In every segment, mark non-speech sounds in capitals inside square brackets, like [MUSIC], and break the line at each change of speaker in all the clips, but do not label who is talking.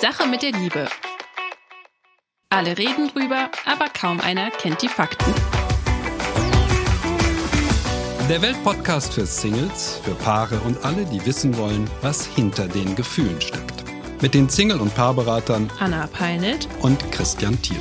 Sache mit der Liebe. Alle reden drüber, aber kaum einer kennt die Fakten.
Der Weltpodcast für Singles, für Paare und alle, die wissen wollen, was hinter den Gefühlen steckt. Mit den Single- und Paarberatern
Anna Peinelt
und Christian Thiel.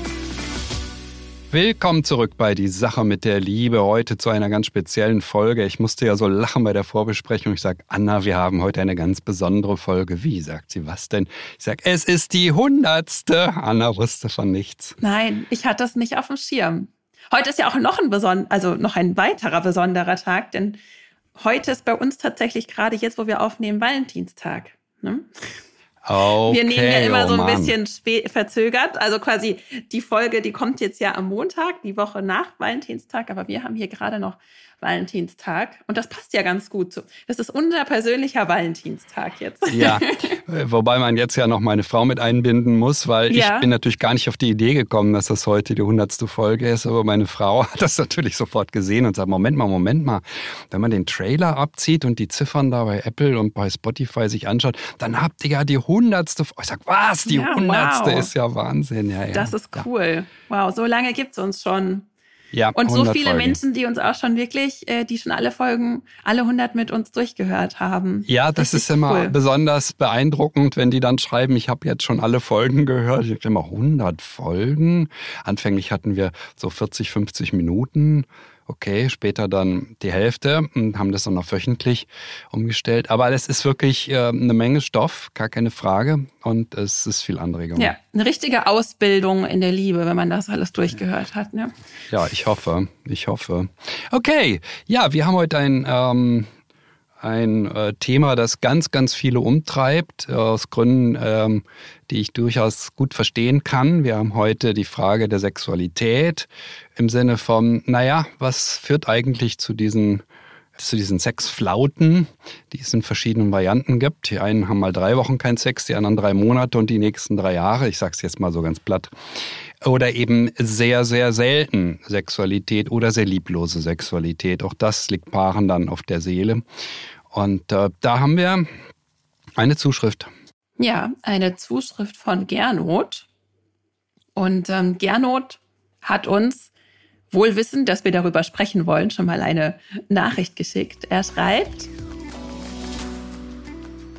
Willkommen zurück bei Die Sache mit der Liebe. Heute zu einer ganz speziellen Folge. Ich musste ja so lachen bei der Vorbesprechung. Ich sage, Anna, wir haben heute eine ganz besondere Folge. Wie, sagt sie, was denn? Ich sage, es ist die hundertste. Anna wusste von nichts.
Nein, ich hatte das nicht auf dem Schirm. Heute ist ja auch noch ein, beson also noch ein weiterer besonderer Tag, denn heute ist bei uns tatsächlich gerade jetzt, wo wir aufnehmen, Valentinstag. Ne?
Okay,
wir nehmen ja immer
oh
so ein bisschen verzögert. Also quasi die Folge, die kommt jetzt ja am Montag, die Woche nach Valentinstag, aber wir haben hier gerade noch Valentinstag und das passt ja ganz gut zu. Das ist unser persönlicher Valentinstag jetzt.
Ja, [LAUGHS] äh, wobei man jetzt ja noch meine Frau mit einbinden muss, weil
Ja.
ich bin natürlich gar nicht auf die Idee gekommen, dass das heute die hundertste Folge ist, aber meine Frau [LAUGHS] hat das natürlich sofort gesehen und sagt, Moment mal, Moment mal, wenn man den Trailer abzieht und die Ziffern da bei Apple und bei Spotify sich anschaut, dann habt ihr ja die hundertste. Ich sag, was, die
Ja,
hundertste
wow.
ist ja Wahnsinn. Ja, ja.
Das ist
ja.
cool. Wow, so lange gibt's uns schon.
Ja,
Und so
100
viele
Folgen.
Menschen, die uns auch schon wirklich, äh, die schon alle Folgen, alle 100 mit uns durchgehört haben.
Ja, das
Richtig
ist immer
cool.
besonders beeindruckend, wenn die dann schreiben, ich habe jetzt schon alle Folgen gehört. Ich habe immer 100 Folgen. Anfänglich hatten wir so 40, 50 Minuten. Okay, später dann die Hälfte und haben das dann auf wöchentlich umgestellt. Aber es ist wirklich äh, eine Menge Stoff, gar keine Frage. Und es ist viel Anregung.
Ja, eine richtige Ausbildung in der Liebe, wenn man das alles durchgehört hat. Ne?
Ja, ich hoffe, ich hoffe. Okay, ja, wir haben heute ein, ähm, ein äh, Thema, das ganz, ganz viele umtreibt, äh, aus Gründen, ähm, die ich durchaus gut verstehen kann. Wir haben heute die Frage der Sexualität im Sinne von, naja, was führt eigentlich zu diesen zu diesen Sexflauten, die es in verschiedenen Varianten gibt. Die einen haben mal drei Wochen keinen Sex, die anderen drei Monate und die nächsten drei Jahre. Ich sage es jetzt mal so ganz platt. Oder eben sehr, sehr selten Sexualität oder sehr lieblose Sexualität. Auch das liegt Paaren dann auf der Seele. Und äh, da haben wir eine Zuschrift.
Ja, eine Zuschrift von Gernot. Und ähm, Gernot hat uns, wohl wissend, dass wir darüber sprechen wollen, schon mal eine Nachricht geschickt. Er schreibt,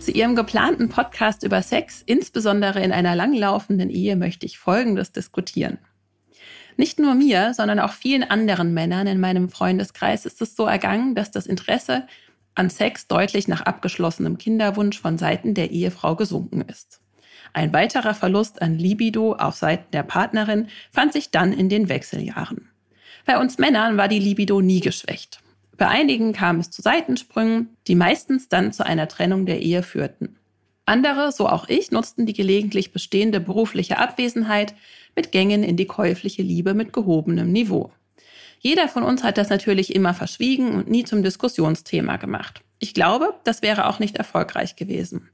zu Ihrem geplanten Podcast über Sex, insbesondere in einer langlaufenden Ehe, möchte ich Folgendes diskutieren. Nicht nur mir, sondern auch vielen anderen Männern in meinem Freundeskreis ist es so ergangen, dass das Interesse an Sex deutlich nach abgeschlossenem Kinderwunsch von Seiten der Ehefrau gesunken ist. Ein weiterer Verlust an Libido auf Seiten der Partnerin fand sich dann in den Wechseljahren. Bei uns Männern war die Libido nie geschwächt. Bei einigen kam es zu Seitensprüngen, die meistens dann zu einer Trennung der Ehe führten. Andere, so auch ich, nutzten die gelegentlich bestehende berufliche Abwesenheit mit Gängen in die käufliche Liebe mit gehobenem Niveau. Jeder von uns hat das natürlich immer verschwiegen und nie zum Diskussionsthema gemacht. Ich glaube, das wäre auch nicht erfolgreich gewesen.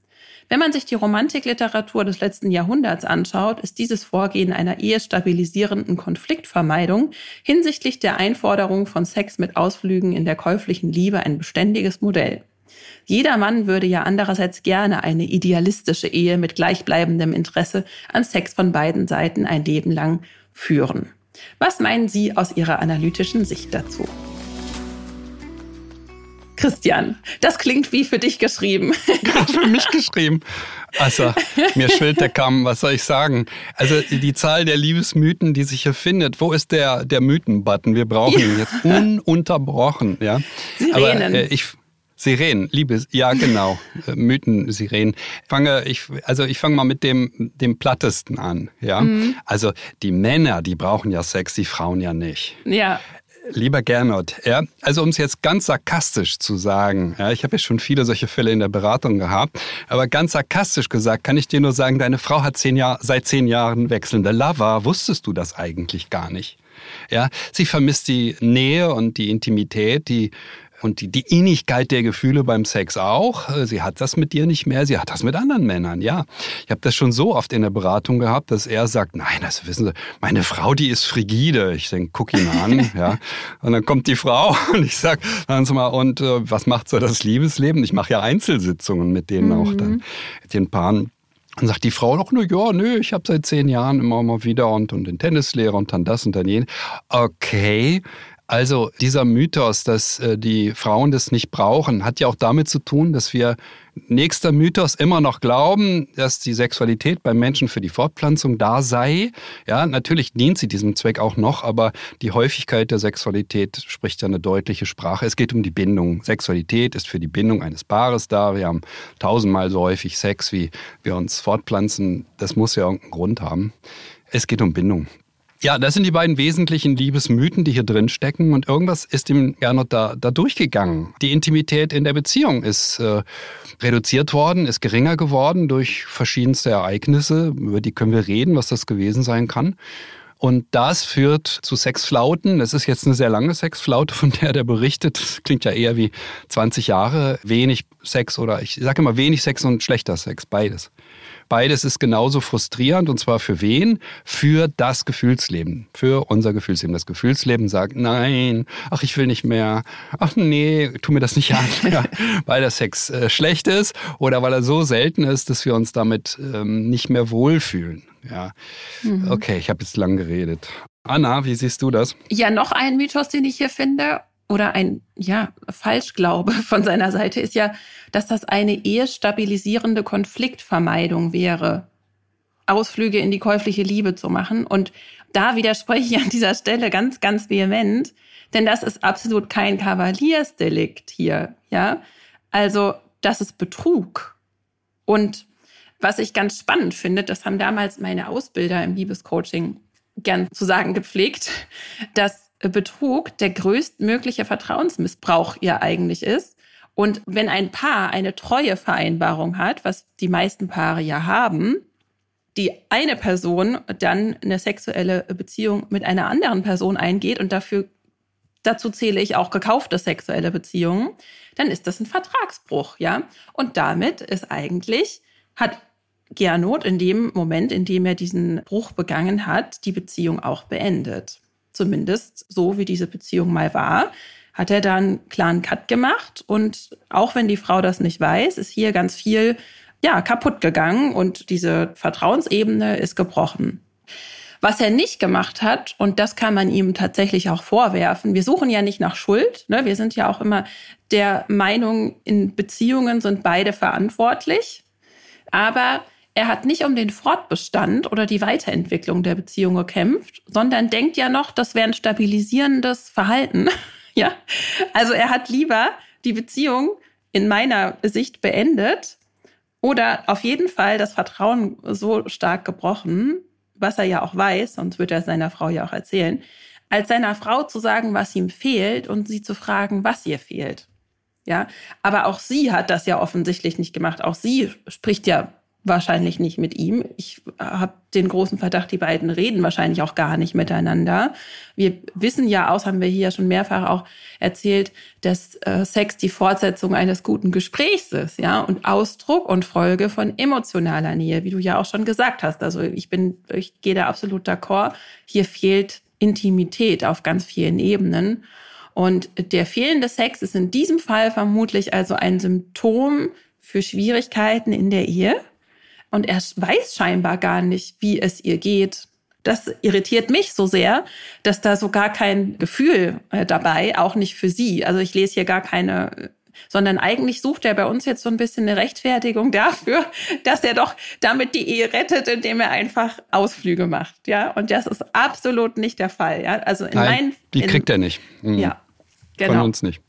Wenn man sich die Romantikliteratur des letzten Jahrhunderts anschaut, ist dieses Vorgehen einer ehestabilisierenden Konfliktvermeidung hinsichtlich der Einforderung von Sex mit Ausflügen in der käuflichen Liebe ein beständiges Modell. Jeder Mann würde ja andererseits gerne eine idealistische Ehe mit gleichbleibendem Interesse an Sex von beiden Seiten ein Leben lang führen. Was meinen Sie aus Ihrer analytischen Sicht dazu? Christian, das klingt wie für dich geschrieben. [LAUGHS]
für mich geschrieben. Also, mir schwillt der Kamm, was soll ich sagen? Also, die, Zahl der Liebesmythen, die sich hier findet, wo ist der, der Mythen-Button? Wir brauchen ihn jetzt [LAUGHS] ununterbrochen, ja.
Sirenen.
Aber, äh, ich, Sirenen, Liebes, ja genau, Äh, Mythen, Sirenen. Fange, ich, also ich fange mal mit dem, dem plattesten an, ja.
Mhm.
Also die Männer, die brauchen ja Sex, die Frauen ja nicht.
Ja,
Lieber Gernot, ja, also um es jetzt ganz sarkastisch zu sagen, ja, ich habe ja schon viele solche Fälle in der Beratung gehabt, aber ganz sarkastisch gesagt kann ich dir nur sagen, deine Frau hat zehn Jahr, seit zehn Jahren wechselnde Lover. Wusstest du das eigentlich gar nicht? Ja, sie vermisst die Nähe und die Intimität, die und die, die Innigkeit der Gefühle beim Sex auch. Sie hat das mit dir nicht mehr, sie hat das mit anderen Männern, ja. Ich habe das schon so oft in der Beratung gehabt, dass er sagt, nein, das wissen Sie, meine Frau, die ist frigide. Ich denke, guck ihn an, [LAUGHS] ja. Und dann kommt die Frau [LAUGHS] und ich sag, sagen Sie mal, und äh, was macht so das Liebesleben? Ich mache ja Einzelsitzungen mit denen auch dann, mit den Paaren. Dann sagt die Frau doch nur, ja, nö, ich habe seit zehn Jahren immer mal wieder und, und den Tennislehrer und dann das und dann jene. Okay, also dieser Mythos, dass äh, die Frauen das nicht brauchen, hat ja auch damit zu tun, dass wir nächster Mythos immer noch glauben, dass die Sexualität beim Menschen für die Fortpflanzung da sei. Ja, natürlich dient sie diesem Zweck auch noch, aber die Häufigkeit der Sexualität spricht ja eine deutliche Sprache. Es geht um die Bindung. Sexualität ist für die Bindung eines Paares da. Wir haben tausendmal so häufig Sex, wie wir uns fortpflanzen. Das muss ja irgendeinen Grund haben. Es geht um Bindung. Ja, das sind die beiden wesentlichen Liebesmythen, die hier drin stecken. Und irgendwas ist ihm Gernot da, da durchgegangen. Die Intimität in der Beziehung ist äh, reduziert worden, ist geringer geworden durch verschiedenste Ereignisse. Über die können wir reden, was das gewesen sein kann. Und das führt zu Sexflauten. Das ist jetzt eine sehr lange Sexflaute, von der der berichtet. Das klingt ja eher wie 20 Jahre. Wenig Sex oder ich sage immer wenig Sex und schlechter Sex, beides. Beides ist genauso frustrierend und zwar für wen? Für das Gefühlsleben, für unser Gefühlsleben. Das Gefühlsleben sagt, nein, ach, ich will nicht mehr, ach nee, tu mir das nicht an, [LAUGHS] ja, weil der Sex äh, schlecht ist oder weil er so selten ist, dass wir uns damit ähm, nicht mehr wohlfühlen. Ja, mhm. okay, ich habe jetzt lang geredet. Anna, wie siehst du das?
Ja, noch ein Mythos, den ich hier finde oder ein ja Falschglaube [LAUGHS] von seiner Seite ist ja, dass das eine ehestabilisierende Konfliktvermeidung wäre, Ausflüge in die käufliche Liebe zu machen. Und da widerspreche ich an dieser Stelle ganz, ganz vehement, denn das ist absolut kein Kavaliersdelikt hier, ja. Also das ist Betrug. Und was ich ganz spannend finde, das haben damals meine Ausbilder im Liebescoaching gern zu sagen gepflegt, dass Betrug der größtmögliche Vertrauensmissbrauch ja eigentlich ist. Und wenn ein Paar eine Treuevereinbarung hat, was die meisten Paare ja haben, die eine Person dann eine sexuelle Beziehung mit einer anderen Person eingeht und dafür dazu zähle ich auch gekaufte sexuelle Beziehungen, dann ist das ein Vertragsbruch, ja? Und damit ist eigentlich hat Gernot in dem Moment, in dem er diesen Bruch begangen hat, die Beziehung auch beendet zumindest so wie diese Beziehung mal war, hat er dann einen klaren Cut gemacht. Und auch wenn die Frau das nicht weiß, ist hier ganz viel ja, kaputt gegangen und diese Vertrauensebene ist gebrochen. Was er nicht gemacht hat, und das kann man ihm tatsächlich auch vorwerfen, wir suchen ja nicht nach Schuld, ne? wir sind ja auch immer der Meinung, in Beziehungen sind beide verantwortlich. Aber er hat nicht um den Fortbestand oder die Weiterentwicklung der Beziehung gekämpft, sondern denkt ja noch, das wäre ein stabilisierendes Verhalten. [LAUGHS] ja, also er hat lieber die Beziehung in meiner Sicht beendet oder auf jeden Fall das Vertrauen so stark gebrochen, was er ja auch weiß, sonst wird er seiner Frau ja auch erzählen, als seiner Frau zu sagen, was ihm fehlt und sie zu fragen, was ihr fehlt. Ja, aber auch sie hat das ja offensichtlich nicht gemacht. Auch sie spricht ja wahrscheinlich nicht mit ihm. Ich habe den großen Verdacht, die beiden reden wahrscheinlich auch gar nicht miteinander. Wir wissen ja aus, haben wir hier schon mehrfach auch erzählt, dass äh, Sex die Fortsetzung eines guten Gesprächs ist, ja, und Ausdruck und Folge von emotionaler Nähe, wie du ja auch schon gesagt hast. Also ich bin, ich gehe da absolut d'accord. Hier fehlt Intimität auf ganz vielen Ebenen. Und der fehlende Sex ist in diesem Fall vermutlich also ein Symptom für Schwierigkeiten in der Ehe und er weiß scheinbar gar nicht, wie es ihr geht. Das irritiert mich so sehr, dass da so gar kein Gefühl äh, dabei, auch nicht für sie. Also ich lese hier gar keine, sondern eigentlich sucht er bei uns jetzt so ein bisschen eine Rechtfertigung dafür, [LAUGHS] dass er doch damit die Ehe rettet, indem er einfach Ausflüge macht. Ja, und das ist absolut nicht der Fall. Ja, also in
Nein,
meinen,
die kriegt er nicht.
Mhm. Ja, genau.
Von uns nicht.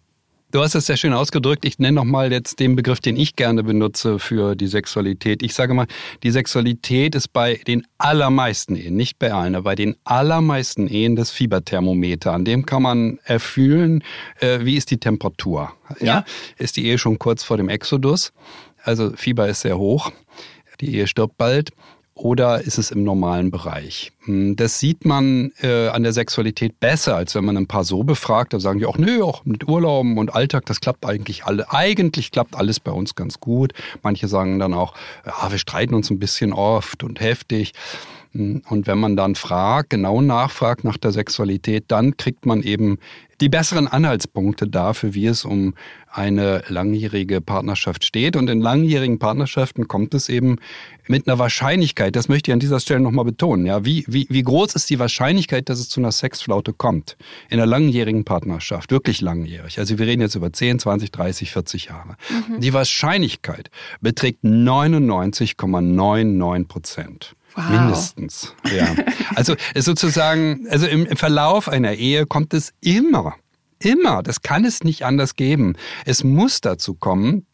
Du hast es sehr schön ausgedrückt. Ich nenne nochmal jetzt den Begriff, den ich gerne benutze für die Sexualität. Ich sage mal, die Sexualität ist bei den allermeisten Ehen, nicht bei allen, aber bei den allermeisten Ehen das Fieberthermometer. An dem kann man erfühlen, äh, wie ist die Temperatur. Ja? ja? Ist die Ehe schon kurz vor dem Exodus? Also Fieber ist sehr hoch. Die Ehe stirbt bald oder ist es im normalen Bereich? Hm, das sieht man äh, an der Sexualität besser, als wenn man ein paar so befragt. Da sagen die auch, nö, auch mit Urlauben und Alltag, das klappt eigentlich alle. Eigentlich klappt alles bei uns ganz gut. Manche sagen dann auch, ja, wir streiten uns ein bisschen oft und heftig. Und wenn man dann fragt, genau nachfragt nach der Sexualität, dann kriegt man eben die besseren Anhaltspunkte dafür, wie es um eine langjährige Partnerschaft steht. Und in langjährigen Partnerschaften kommt es eben mit einer Wahrscheinlichkeit, das möchte ich an dieser Stelle nochmal betonen, ja, wie, wie, wie groß ist die Wahrscheinlichkeit, dass es zu einer Sexflaute kommt in einer langjährigen Partnerschaft, wirklich langjährig. Also wir reden jetzt über 10, 20, 30, 40 Jahre. Mhm. Die Wahrscheinlichkeit beträgt 99,99 Prozent. Wow. Mindestens. Ja. Also sozusagen, also im Verlauf einer Ehe kommt es immer, immer, das kann es nicht anders geben. Es muss dazu kommen,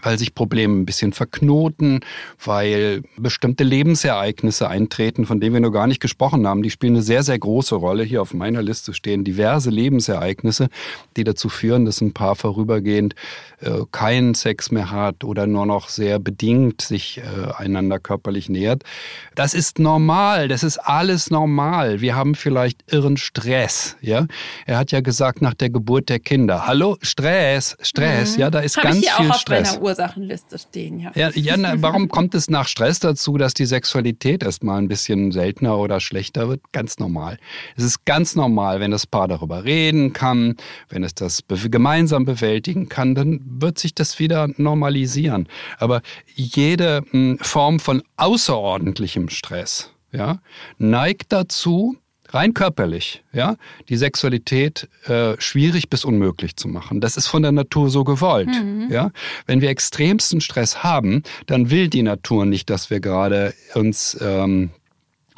weil sich Probleme ein bisschen verknoten, weil bestimmte Lebensereignisse eintreten, von denen wir noch gar nicht gesprochen haben. Die spielen eine sehr, sehr große Rolle. Hier auf meiner Liste stehen diverse Lebensereignisse, die dazu führen, dass ein Paar vorübergehend äh, keinen Sex mehr hat oder nur noch sehr bedingt sich äh, einander körperlich nähert. Das ist normal. Das ist alles normal. Wir haben vielleicht irren Stress. Ja, er hat ja gesagt nach der Geburt der Kinder. Hallo, Stress, Stress. Mhm. Ja, da ist Hab ganz viel Stress.
Ursachenliste stehen. Ja,
ja, ja warum kommt es nach Stress dazu, dass die Sexualität erstmal ein bisschen seltener oder schlechter wird? Ganz normal. Es ist ganz normal, wenn das Paar darüber reden kann, wenn es das gemeinsam bewältigen kann, dann wird sich das wieder normalisieren. Aber jede hm, Form von außerordentlichem Stress ja, neigt dazu, rein körperlich, ja, die Sexualität äh, schwierig bis unmöglich zu machen. Das ist von der Natur so gewollt, mhm. ja. Wenn wir extremsten Stress haben, dann will die Natur nicht, dass wir gerade uns ähm,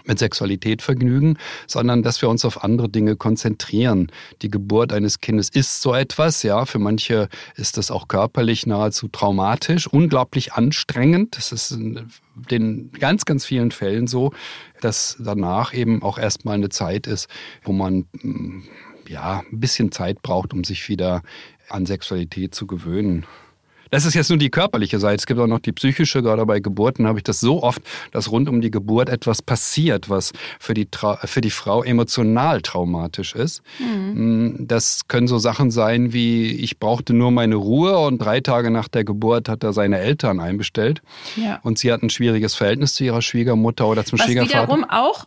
mit Sexualität vergnügen, sondern dass wir uns auf andere Dinge konzentrieren. Die Geburt eines Kindes ist so etwas, ja. Für manche ist das auch körperlich nahezu traumatisch, unglaublich anstrengend. Das ist in den ganz, ganz vielen Fällen so, dass danach eben auch erstmal eine Zeit ist, wo man mm, ja ein bisschen Zeit braucht, um sich wieder an Sexualität zu gewöhnen. Das ist jetzt nur die körperliche Seite. Es gibt auch noch die psychische. Gerade bei Geburten habe ich das so oft, dass rund um die Geburt etwas passiert, was für die, für die Frau emotional traumatisch ist. Mhm. Das können so Sachen sein wie, ich brauchte nur meine Ruhe und drei Tage nach der Geburt hat er seine Eltern einbestellt. Ja. Und sie hat ein schwieriges Verhältnis zu ihrer Schwiegermutter oder zum was Schwiegervater.
wiederum auch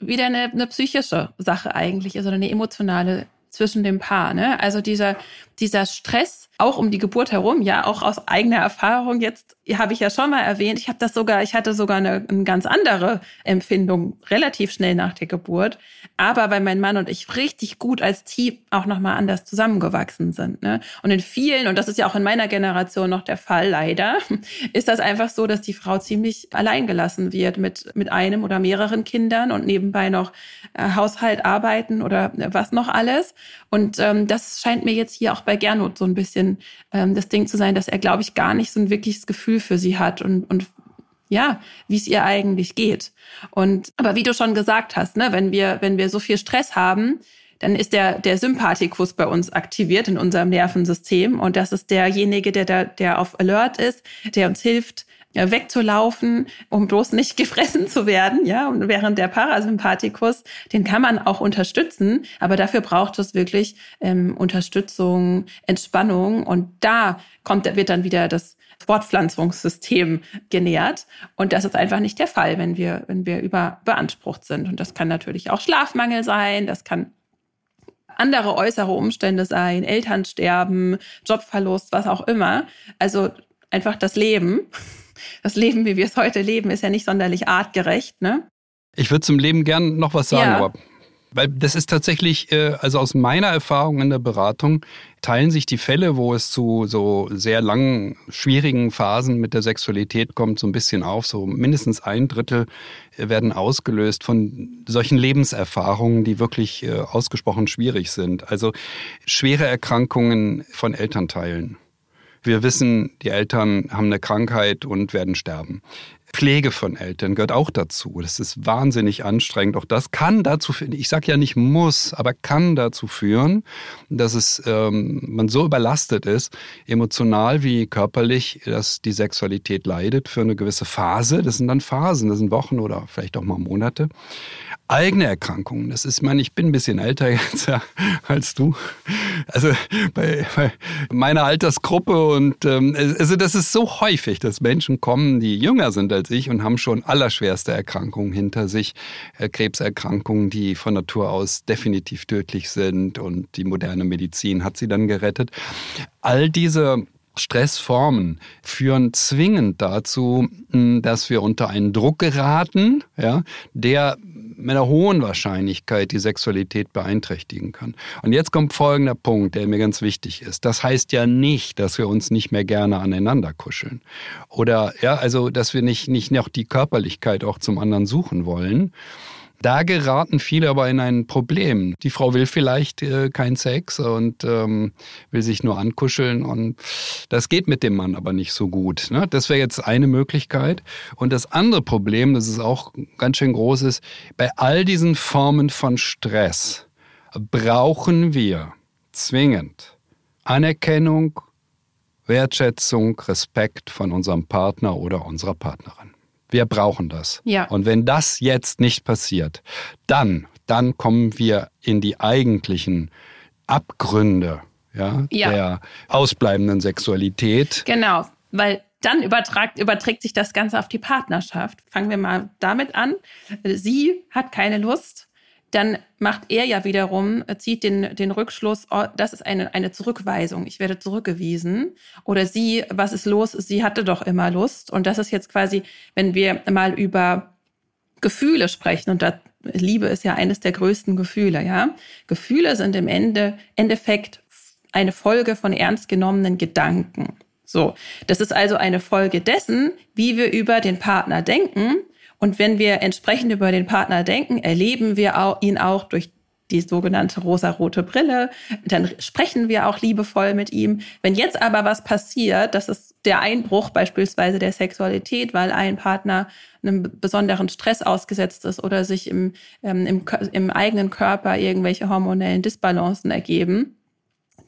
wieder eine, eine psychische Sache eigentlich ist oder eine emotionale zwischen dem Paar. Ne? Also dieser, dieser Stress auch um die Geburt herum, ja, auch aus eigener Erfahrung jetzt habe ich ja schon mal erwähnt, ich habe das sogar, ich hatte sogar eine, eine, ganz andere Empfindung relativ schnell nach der Geburt, aber weil mein Mann und ich richtig gut als Team auch noch mal anders zusammengewachsen sind, ne? Und in vielen und das ist ja auch in meiner Generation noch der Fall leider, [LAUGHS] ist das einfach so, dass die Frau ziemlich allein gelassen wird mit mit einem oder mehreren Kindern und nebenbei noch äh, Haushalt arbeiten oder was noch alles und ähm, das scheint mir jetzt hier auch bei Gernot so ein bisschen ähm, das Ding zu sein, dass er, glaube ich, gar nicht so ein wirkliches Gefühl für sie hat und, und ja, wie es ihr eigentlich geht. Und aber wie du schon gesagt hast, ne, wenn wir, wenn wir so viel Stress haben, dann ist der, der Sympathikus bei uns aktiviert in unserem Nervensystem. Und das ist derjenige, der, da, der auf Alert ist, der uns hilft, wegzulaufen, um bloß nicht [LAUGHS] gefressen zu werden, ja. Und während der Parasympathikus, den kann man auch unterstützen, aber dafür braucht es wirklich ähm, Unterstützung, Entspannung und da kommt, wird dann wieder das Fortpflanzungssystem genährt. Und das ist einfach nicht der Fall, wenn wir, wenn wir überbeansprucht sind. Und das kann natürlich auch Schlafmangel sein, das kann andere äußere Umstände sein, Elternsterben, Jobverlust, was auch immer. Also einfach das Leben das Leben, wie wir es heute leben, ist ja nicht sonderlich artgerecht. Ne?
Ich würde zum Leben gern noch was sagen, ja. aber weil das ist tatsächlich, äh, also aus meiner Erfahrung in der Beratung, teilen sich die Fälle, wo es zu so sehr langen, schwierigen Phasen mit der Sexualität kommt, so ein bisschen auf. So mindestens ein Drittel werden ausgelöst von solchen Lebenserfahrungen, die wirklich äh, ausgesprochen schwierig sind. Also schwere Erkrankungen von Elternteilen. Wir wissen, die Eltern haben eine Krankheit und werden sterben. Pflege von Eltern gehört auch dazu. Das ist wahnsinnig anstrengend. Auch das kann dazu führen, ich sage ja nicht muss, aber kann dazu führen, dass es ähm, man so überlastet ist, emotional wie körperlich, dass die Sexualität leidet für eine gewisse Phase. Das sind dann Phasen, das sind Wochen oder vielleicht auch mal Monate eigene Erkrankungen. Das ist, ich meine, ich bin ein bisschen älter [LAUGHS] jetzt ja, als du. Also bei, bei meiner Altersgruppe und ähm, also das ist so häufig, dass Menschen kommen, die jünger sind als als ich und haben schon allerschwerste Erkrankungen hinter sich. Äh, Krebserkrankungen, die von Natur aus definitiv tödlich sind und die moderne Medizin hat sie dann gerettet. All diese Stressformen führen zwingend dazu, dass wir unter einen Druck geraten, ja, der mit einer hohen Wahrscheinlichkeit die Sexualität beeinträchtigen kann. Und jetzt kommt folgender Punkt, der mir ganz wichtig ist. Das heißt ja nicht, dass wir uns nicht mehr gerne aneinander kuscheln. Oder ja, also dass wir nicht, nicht noch die Körperlichkeit auch zum anderen suchen wollen. Da geraten viele aber in ein Problem. Die Frau will vielleicht äh, keinen Sex und ähm, will sich nur ankuscheln und das geht mit dem Mann aber nicht so gut. Ne? Das wäre jetzt eine Möglichkeit. Und das andere Problem, das ist auch ganz schön groß ist, bei all diesen Formen von Stress brauchen wir zwingend Anerkennung, Wertschätzung, Respekt von unserem Partner oder unserer Partnerin. Wir brauchen das.
Ja.
Und wenn das jetzt nicht passiert, dann, dann kommen wir in die eigentlichen Abgründe ja, ja. der ausbleibenden Sexualität.
Genau, weil dann übertragt, überträgt sich das Ganze auf die Partnerschaft. Fangen wir mal damit an. Sie hat keine Lust dann macht er ja wiederum, äh, zieht den, den Rückschluss, oh, das ist eine, eine Zurückweisung, ich werde zurückgewiesen. Oder sie, was ist los? Sie hatte doch immer Lust. Und das ist jetzt quasi, wenn wir mal über Gefühle sprechen, und da, Liebe ist ja eines der größten Gefühle, ja. Gefühle sind im Ende, Endeffekt eine Folge von ernst genommenen Gedanken. So. Das ist also eine Folge dessen, wie wir über den Partner denken und wenn wir entsprechend über den Partner denken, erleben wir auch, ihn auch durch die sogenannte rosarote Brille. Dann sprechen wir auch liebevoll mit ihm. Wenn jetzt aber was passiert, das ist der Einbruch beispielsweise der Sexualität, weil ein Partner einem besonderen Stress ausgesetzt ist oder sich im, ähm, im, im eigenen Körper irgendwelche hormonellen Disbalancen ergeben,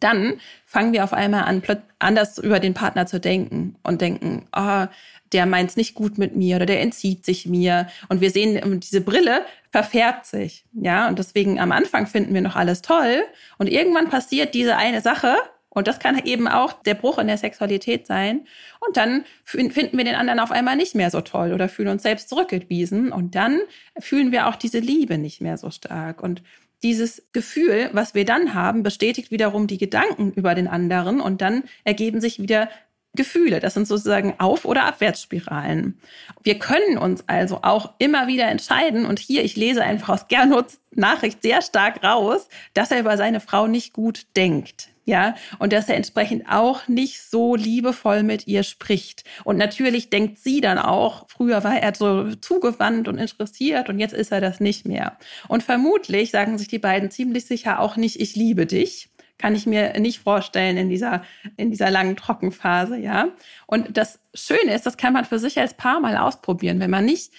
dann fangen wir auf einmal an, anders über den Partner zu denken und denken, oh, der meint es nicht gut mit mir oder der entzieht sich mir. Und wir sehen, ähm, diese Brille verfärbt sich. Ja, und deswegen am Anfang finden wir noch alles toll. Und irgendwann passiert diese eine Sache. Und das kann eben auch der Bruch in der Sexualität sein. Und dann finden wir den anderen auf einmal nicht mehr so toll oder fühlen uns selbst zurückgewiesen. Und dann fühlen wir auch diese Liebe nicht mehr so stark. Und dieses Gefühl, was wir dann haben, bestätigt wiederum die Gedanken über den anderen und dann ergeben sich wieder Gefühle. Das sind sozusagen Auf- oder Abwärtsspiralen. Wir können uns also auch immer wieder entscheiden, und hier, ich lese einfach aus Gernuts Nachricht sehr stark raus, dass er über seine Frau nicht gut denkt. Ja, und dass er entsprechend auch nicht so liebevoll mit ihr spricht. Und natürlich denkt sie dann auch, früher war er so zugewandt und interessiert und jetzt ist er das nicht mehr. Und vermutlich sagen sich die beiden ziemlich sicher auch nicht, ich liebe dich, kann ich mir nicht vorstellen in dieser, in dieser langen Trockenphase, ja. Und das Schöne ist, das kann man für sich als Paar mal ausprobieren, wenn man nicht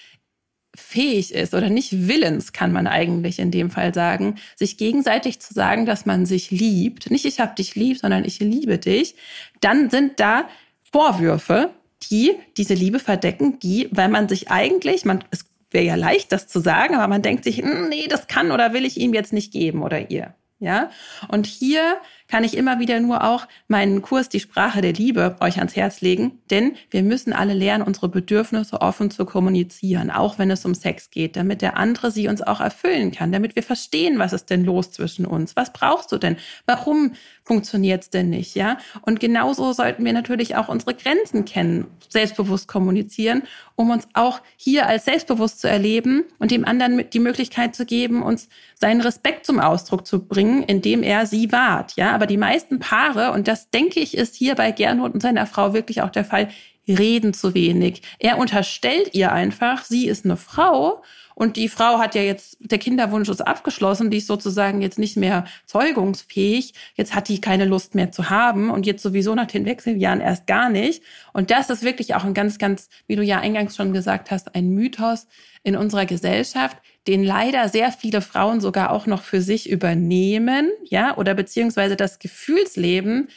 fähig ist oder nicht willens, kann man eigentlich in dem Fall sagen, sich gegenseitig zu sagen, dass man sich liebt, nicht ich habe dich lieb, sondern ich liebe dich, dann sind da Vorwürfe, die diese Liebe verdecken, die, weil man sich eigentlich, man, es wäre ja leicht, das zu sagen, aber man denkt sich, hm, nee, das kann oder will ich ihm jetzt nicht geben oder ihr. Ja, und hier kann ich immer wieder nur auch meinen Kurs Die Sprache der Liebe euch ans Herz legen, denn wir müssen alle lernen, unsere Bedürfnisse offen zu kommunizieren, auch wenn es um Sex geht, damit der andere sie uns auch erfüllen kann, damit wir verstehen, was ist denn los zwischen uns, was brauchst du denn, warum funktioniert es denn nicht, ja? Und genauso sollten wir natürlich auch unsere Grenzen kennen, selbstbewusst kommunizieren, um uns auch hier als selbstbewusst zu erleben und dem anderen die Möglichkeit zu geben, uns seinen Respekt zum Ausdruck zu bringen, indem er sie wahrt, ja? Aber die meisten Paare, und das denke ich, ist hier bei Gernot und seiner Frau wirklich auch der Fall, reden zu wenig. Er unterstellt ihr einfach, sie ist eine Frau und die Frau hat ja jetzt, der Kinderwunsch ist abgeschlossen, die ist sozusagen jetzt nicht mehr zeugungsfähig. Jetzt hat die keine Lust mehr zu haben und jetzt sowieso nach den Wechseljahren erst gar nicht. Und das ist wirklich auch ein ganz, ganz, wie du ja eingangs schon gesagt hast, ein Mythos in unserer Gesellschaft, den leider sehr viele Frauen sogar auch noch für sich übernehmen, ja, oder beziehungsweise das Gefühlsleben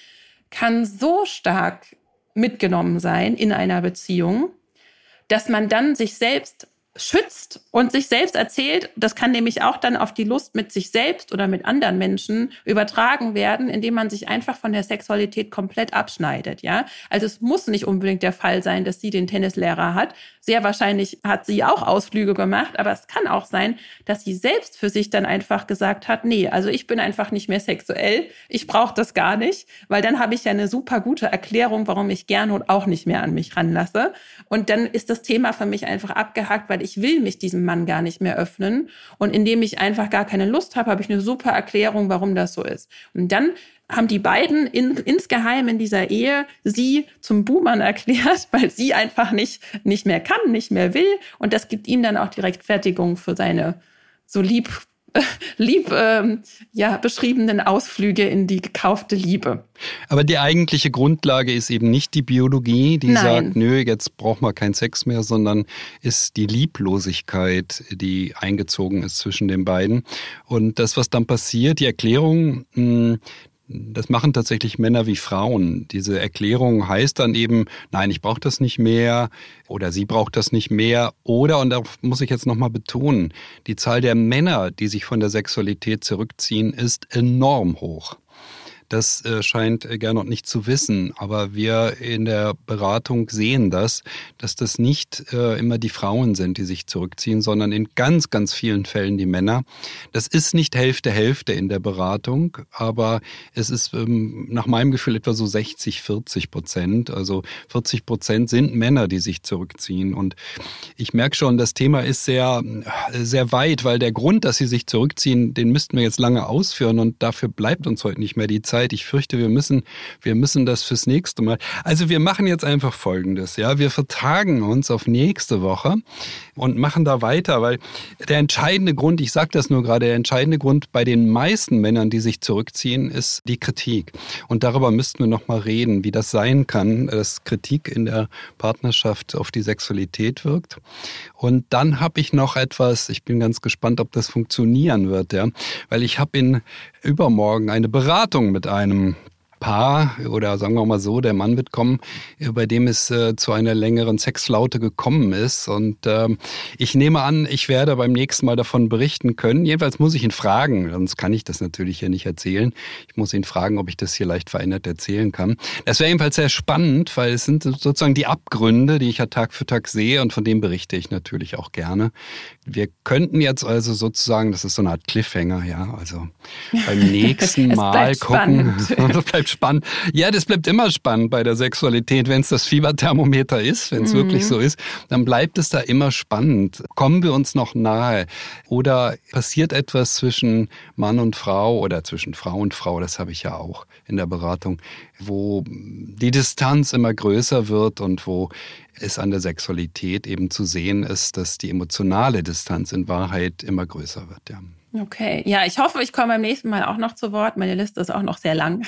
kann so stark mitgenommen sein in einer Beziehung, dass man dann sich selbst schützt und sich selbst erzählt, das kann nämlich auch dann auf die Lust mit sich selbst oder mit anderen Menschen übertragen werden, indem man sich einfach von der Sexualität komplett abschneidet, ja? Also es muss nicht unbedingt der Fall sein, dass sie den Tennislehrer hat. Sehr wahrscheinlich hat sie auch Ausflüge gemacht, aber es kann auch sein, dass sie selbst für sich dann einfach gesagt hat, nee, also ich bin einfach nicht mehr sexuell, ich brauche das gar nicht, weil dann habe ich ja eine super gute Erklärung, warum ich gerne und auch nicht mehr an mich ranlasse. Und dann ist das Thema für mich einfach abgehakt, weil ich will mich diesem Mann gar nicht mehr öffnen. Und indem ich einfach gar keine Lust habe, habe ich eine super Erklärung, warum das so ist. Und dann haben die beiden in, insgeheim in dieser Ehe sie zum Buhmann [LAUGHS] erklärt, weil sie einfach nicht, nicht mehr kann, nicht mehr will. Und das gibt ihm dann auch die Rechtfertigung für seine so lieb [LAUGHS] lieb ähm, ja, beschriebenen Ausflüge in die gekaufte Liebe.
Aber die eigentliche Grundlage ist eben nicht die Biologie, die Nein. sagt, nö, jetzt braucht man keinen Sex mehr, sondern ist die Lieblosigkeit, die eingezogen ist zwischen den beiden. Und das, was dann passiert, die Erklärung, hm, das machen tatsächlich Männer wie Frauen. Diese Erklärung heißt dann eben, nein, ich brauche das nicht mehr oder sie braucht das nicht mehr. Oder, und da muss ich jetzt nochmal betonen, die Zahl der Männer, die sich von der Sexualität zurückziehen, ist enorm hoch. Das äh, scheint Gernot nicht zu wissen, aber wir in der Beratung sehen das, dass das nicht äh, immer die Frauen sind, die sich zurückziehen, sondern in ganz, ganz vielen Fällen die Männer. Das ist nicht Hälfte, Hälfte in der Beratung, aber es ist ähm, nach meinem Gefühl etwa so 60, 40 Prozent. Also 40 Prozent sind Männer, die sich zurückziehen. Und ich merke schon, das Thema ist sehr, sehr weit, weil der Grund, dass sie sich zurückziehen, den müssten wir jetzt lange ausführen und dafür bleibt uns heute nicht mehr die Zeit. Zeit. Ich fürchte, wir müssen, wir müssen das fürs nächste Mal. Also wir machen jetzt einfach Folgendes, ja. Wir vertagen uns auf nächste Woche und machen da weiter, weil der entscheidende Grund, ich sage das nur gerade, der entscheidende Grund bei den meisten Männern, die sich zurückziehen, ist die Kritik. Und darüber müssten wir nochmal reden, wie das sein kann, dass Kritik in der Partnerschaft auf die Sexualität wirkt. Und dann habe ich noch etwas, ich bin ganz gespannt, ob das funktionieren wird, ja, weil ich habe in übermorgen eine Beratung mit einem Paar oder sagen wir mal so, der Mann wird kommen, bei dem es äh, zu einer längeren Sexflaute gekommen ist. Und ähm, ich nehme an, ich werde beim nächsten Mal davon berichten können. Jedenfalls muss ich ihn fragen, sonst kann ich das natürlich hier nicht erzählen. Ich muss ihn fragen, ob ich das hier leicht verändert erzählen kann. Das wäre jedenfalls sehr spannend, weil es sind sozusagen die Abgründe, die ich ja Tag für Tag sehe und von dem berichte ich natürlich auch gerne. Wir könnten jetzt also sozusagen, das ist so eine Art Cliffhanger, ja, also beim [LAUGHS] nächsten Mal gucken. das [LAUGHS] bleibt spannend. Ja, das bleibt immer spannend bei der Sexualität. Wenn es das Fieberthermometer ist, wenn es mhm. wirklich so ist, dann bleibt es da immer spannend. Kommen wir uns noch nahe? Oder passiert etwas zwischen Mann und Frau oder zwischen Frau und Frau? Das habe ich ja auch in der Beratung, wo die Distanz immer größer wird und wo es an der Sexualität eben zu sehen ist, dass die emotionale Distanz in Wahrheit immer größer wird. Ja.
Okay, ja, ich hoffe, ich komme beim nächsten Mal auch noch zu Wort. Meine Liste ist auch noch sehr lang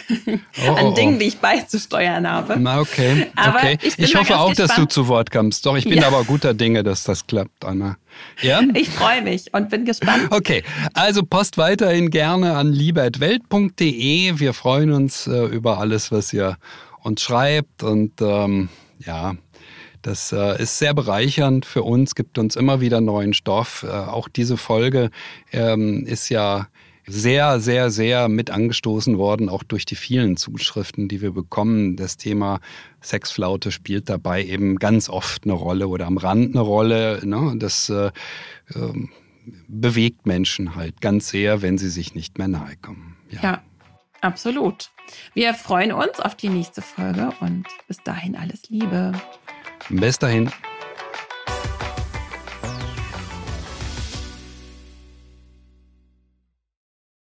oh, [LAUGHS] an oh, Dingen, oh. die ich beizusteuern habe.
Na, okay. Aber okay. Ich, ich hoffe auch, gespannt. dass du zu Wort kommst. Doch, ich bin ja. aber guter Dinge, dass das klappt, Anna.
Ja? [LAUGHS] Ich freue mich und bin gespannt.
Okay, also post weiterhin gerne an liebe.welt.de. Wir freuen uns äh, über alles, was ihr uns schreibt und ähm, ja, das äh, ist sehr bereichernd für uns, gibt uns immer wieder neuen Stoff. Äh, auch diese Folge ähm, ist ja sehr, sehr, sehr mit angestoßen worden, auch durch die vielen Zuschriften, die wir bekommen. Das Thema Sexflaute spielt dabei eben ganz oft eine Rolle oder am Rand eine Rolle. Ne? Das äh, äh, bewegt Menschen halt ganz sehr, wenn sie sich nicht mehr nahe kommen.
ja. ja. Absolut. Wir freuen uns auf die nächste Folge und bis dahin alles Liebe.
Bis dahin.